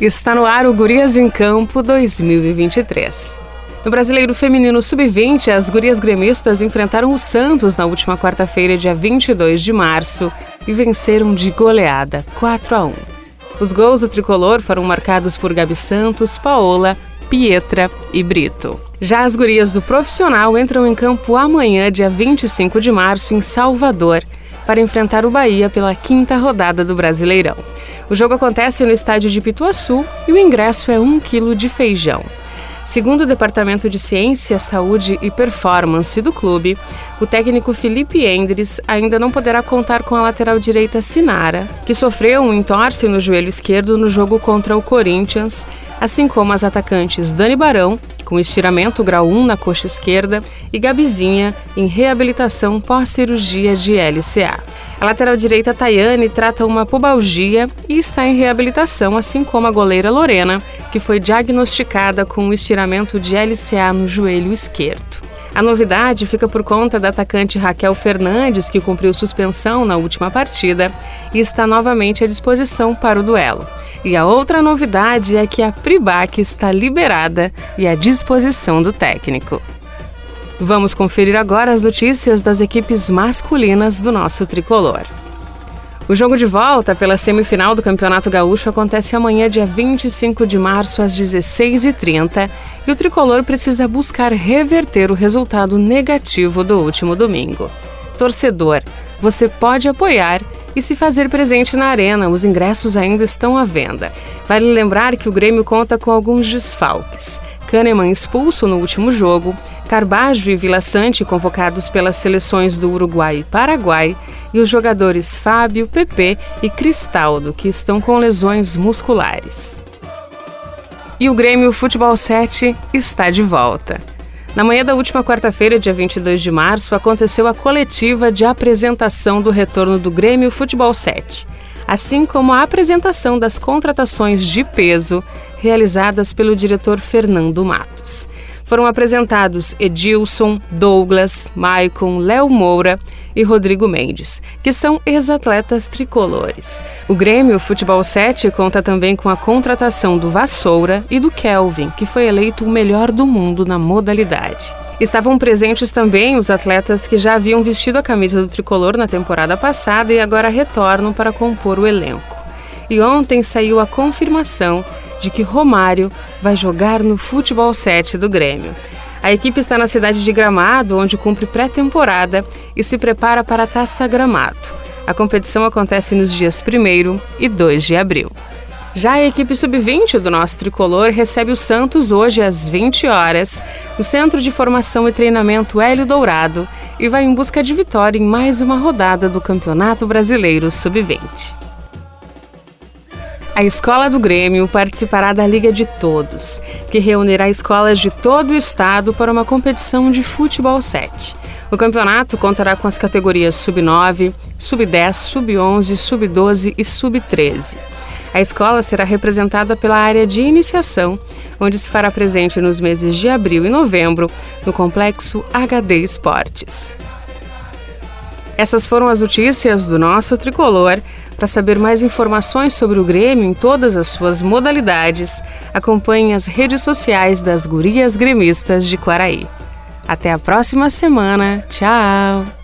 Está no ar o Gurias em Campo 2023. No Brasileiro Feminino Sub-20, as gurias gremistas enfrentaram o Santos na última quarta-feira, dia 22 de março, e venceram de goleada 4 a 1. Os gols do tricolor foram marcados por Gabi Santos, Paola, Pietra e Brito. Já as gurias do profissional entram em campo amanhã, dia 25 de março, em Salvador, para enfrentar o Bahia pela quinta rodada do Brasileirão. O jogo acontece no estádio de Pituaçu e o ingresso é um quilo de feijão. Segundo o Departamento de Ciência, Saúde e Performance do clube, o técnico Felipe Endres ainda não poderá contar com a lateral direita Sinara, que sofreu um entorse no joelho esquerdo no jogo contra o Corinthians, assim como as atacantes Dani Barão com estiramento grau 1 na coxa esquerda, e Gabizinha, em reabilitação pós-cirurgia de LCA. A lateral direita Tayane trata uma pubalgia e está em reabilitação, assim como a goleira Lorena, que foi diagnosticada com um estiramento de LCA no joelho esquerdo. A novidade fica por conta da atacante Raquel Fernandes, que cumpriu suspensão na última partida e está novamente à disposição para o duelo. E a outra novidade é que a Pribac está liberada e à disposição do técnico. Vamos conferir agora as notícias das equipes masculinas do nosso tricolor. O jogo de volta pela semifinal do Campeonato Gaúcho acontece amanhã, dia 25 de março, às 16h30, e o tricolor precisa buscar reverter o resultado negativo do último domingo. Torcedor, você pode apoiar e se fazer presente na arena. Os ingressos ainda estão à venda. Vale lembrar que o Grêmio conta com alguns desfalques. Kahneman expulso no último jogo, Carbajo e Vila Sante convocados pelas seleções do Uruguai e Paraguai, e os jogadores Fábio, Pepe e Cristaldo, que estão com lesões musculares. E o Grêmio Futebol 7 está de volta. Na manhã da última quarta-feira, dia 22 de março, aconteceu a coletiva de apresentação do retorno do Grêmio Futebol 7, assim como a apresentação das contratações de peso realizadas pelo diretor Fernando Matos foram apresentados Edilson, Douglas, Maicon, Léo Moura e Rodrigo Mendes, que são ex-atletas tricolores. O Grêmio Futebol 7 conta também com a contratação do Vassoura e do Kelvin, que foi eleito o melhor do mundo na modalidade. Estavam presentes também os atletas que já haviam vestido a camisa do tricolor na temporada passada e agora retornam para compor o elenco. E ontem saiu a confirmação de que Romário vai jogar no Futebol 7 do Grêmio. A equipe está na cidade de Gramado, onde cumpre pré-temporada e se prepara para a Taça Gramado. A competição acontece nos dias 1 e 2 de abril. Já a equipe sub-20 do nosso tricolor recebe o Santos hoje às 20 horas no Centro de Formação e Treinamento Hélio Dourado e vai em busca de vitória em mais uma rodada do Campeonato Brasileiro Sub-20. A Escola do Grêmio participará da Liga de Todos, que reunirá escolas de todo o estado para uma competição de futebol 7. O campeonato contará com as categorias Sub-9, Sub-10, Sub-11, Sub-12 e Sub-13. A escola será representada pela área de iniciação, onde se fará presente nos meses de abril e novembro no complexo HD Esportes. Essas foram as notícias do nosso tricolor. Para saber mais informações sobre o Grêmio em todas as suas modalidades, acompanhe as redes sociais das Gurias Gremistas de Quaraí. Até a próxima semana. Tchau!